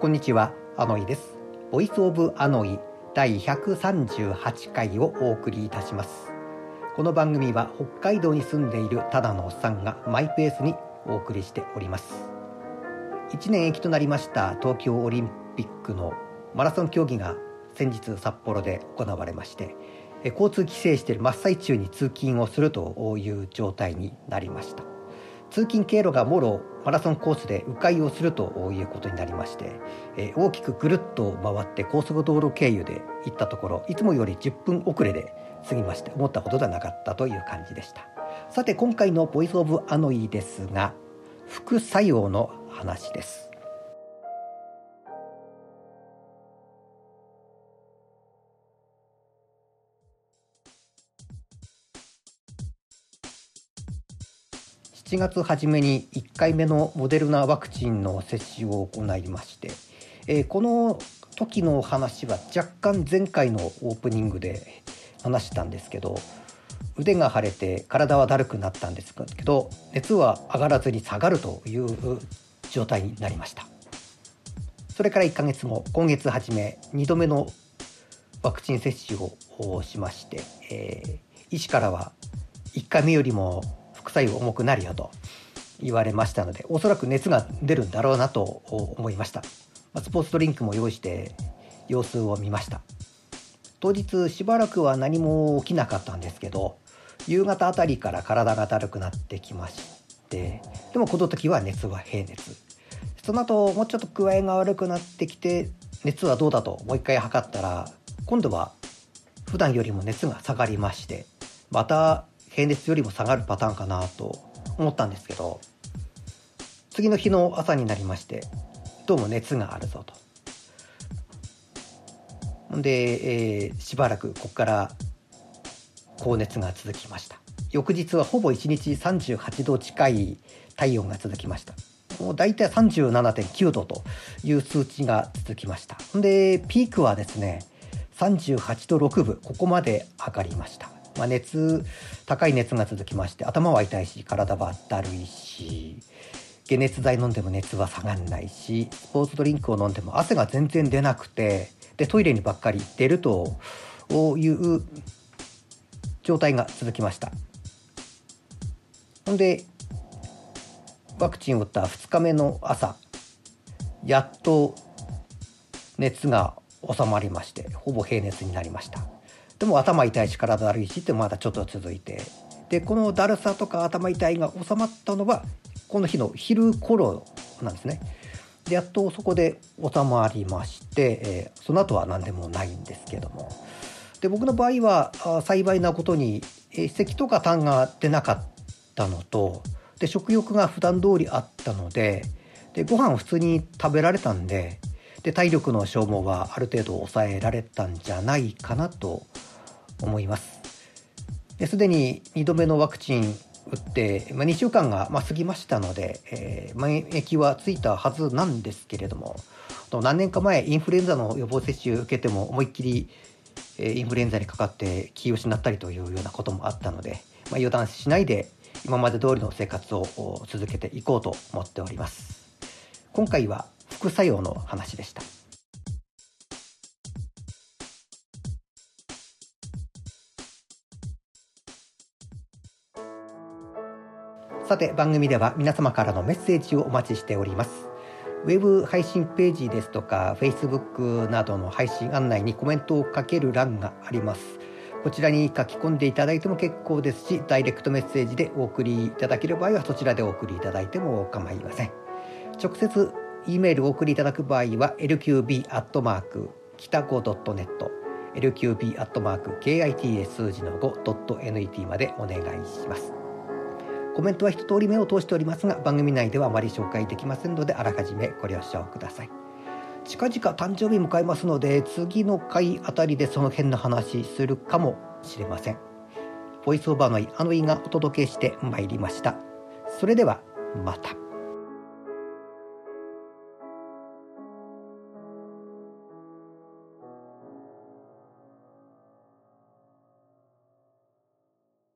こんにちは、アノイです。ボイスオブアノイ第138回をお送りいたします。この番組は北海道に住んでいるただのおっさんがマイペースにお送りしております。1年延期となりました東京オリンピックのマラソン競技が先日札幌で行われまして、交通規制している真っ最中に通勤をするという状態になりました。通勤経路がもろマラソンコースで迂回をするということになりまして、えー、大きくぐるっと回って高速道路経由で行ったところいつもより10分遅れで過ぎまして思ったほどではなかったという感じでした。さて今回の「ボイス・オブ・アノイ」ですが副作用の話です。7月初めに1回目のモデルナワクチンの接種を行いまして、え、この時の話は若干前回のオープニングで話したんですけど腕が腫れて体はだるくなったんですけど熱は上がらずに下がるという状態になりました。それから1ヶ月後今月初め2度目のワクチン接種をしまして、えー、医師からは1回目よりも副作用重くなるよと言われましたのでおそらく熱が出るんだろうなと思いました。スポーツドリンクも用意して様子を見ました。当日しばらくは何も起きなかったんですけど夕方あたりから体がだるくなってきましてでもこの時は熱は平熱。その後もうちょっと具合が悪くなってきて熱はどうだともう一回測ったら今度は普段よりも熱が下がりましてまた平熱よりも下がるパターンかなと思ったんですけど次の日の朝になりましてどうも熱があるぞと。で、えー、しばらくここから高熱が続きました。翌日はほぼ1日38度近い体温が続きました。もう大体37.9度という数値が続きました。でピークはですね38度6分ここまで上がりました。まあ、熱高い熱が続きまして頭は痛いし体はだるいし解熱剤飲んでも熱は下がんないしスポーツドリンクを飲んでも汗が全然出なくてでトイレにばっかり行ってるという状態が続きました。ほんでワクチンを打った2日目の朝やっと熱が収まりましてほぼ平熱になりました。でも頭痛いし体だるいしってまだちょっと続いてでこのだるさとか頭痛いが収まったのはこの日の昼頃なんですね。でやっとそこで収まりまして、えー、その後は何でもないんですけどもで僕の場合は幸いなことに、えー、咳とか痰が出なかったのとで食欲が普段通りあったのででご飯を普通に食べられたんでで体力の消耗はある程度抑えられたんじゃないかなと思います。すでに2度目のワクチン打って、まあ、2週間がま過ぎましたので、えー、免疫はついたはずなんですけれども何年か前インフルエンザの予防接種受けても思いっきりインフルエンザにかかって気を失ったりというようなこともあったので、まあ、油断しないで今まで通りの生活を続けていこうと思っております今回は副作用の話でしたさて番組では皆様からのメッセージをお待ちしております。ウェブ配信ページですとか Facebook などの配信案内にコメントをかける欄があります。こちらに書き込んでいただいても結構ですしダイレクトメッセージでお送りいただける場合はそちらでお送りいただいても構いません。直接 E メールをお送りいただく場合は lqb アットマーク北5 .net lqb アットマーク kita 数字の 5.net までお願いします。コメントは一通り目を通しておりますが番組内ではあまり紹介できませんのであらかじめご了承ください。近々誕生日迎えますので次の回あたりでその辺の話するかもしれません。ボイスオーバーのあのイがお届けしてまいりました。それではまた。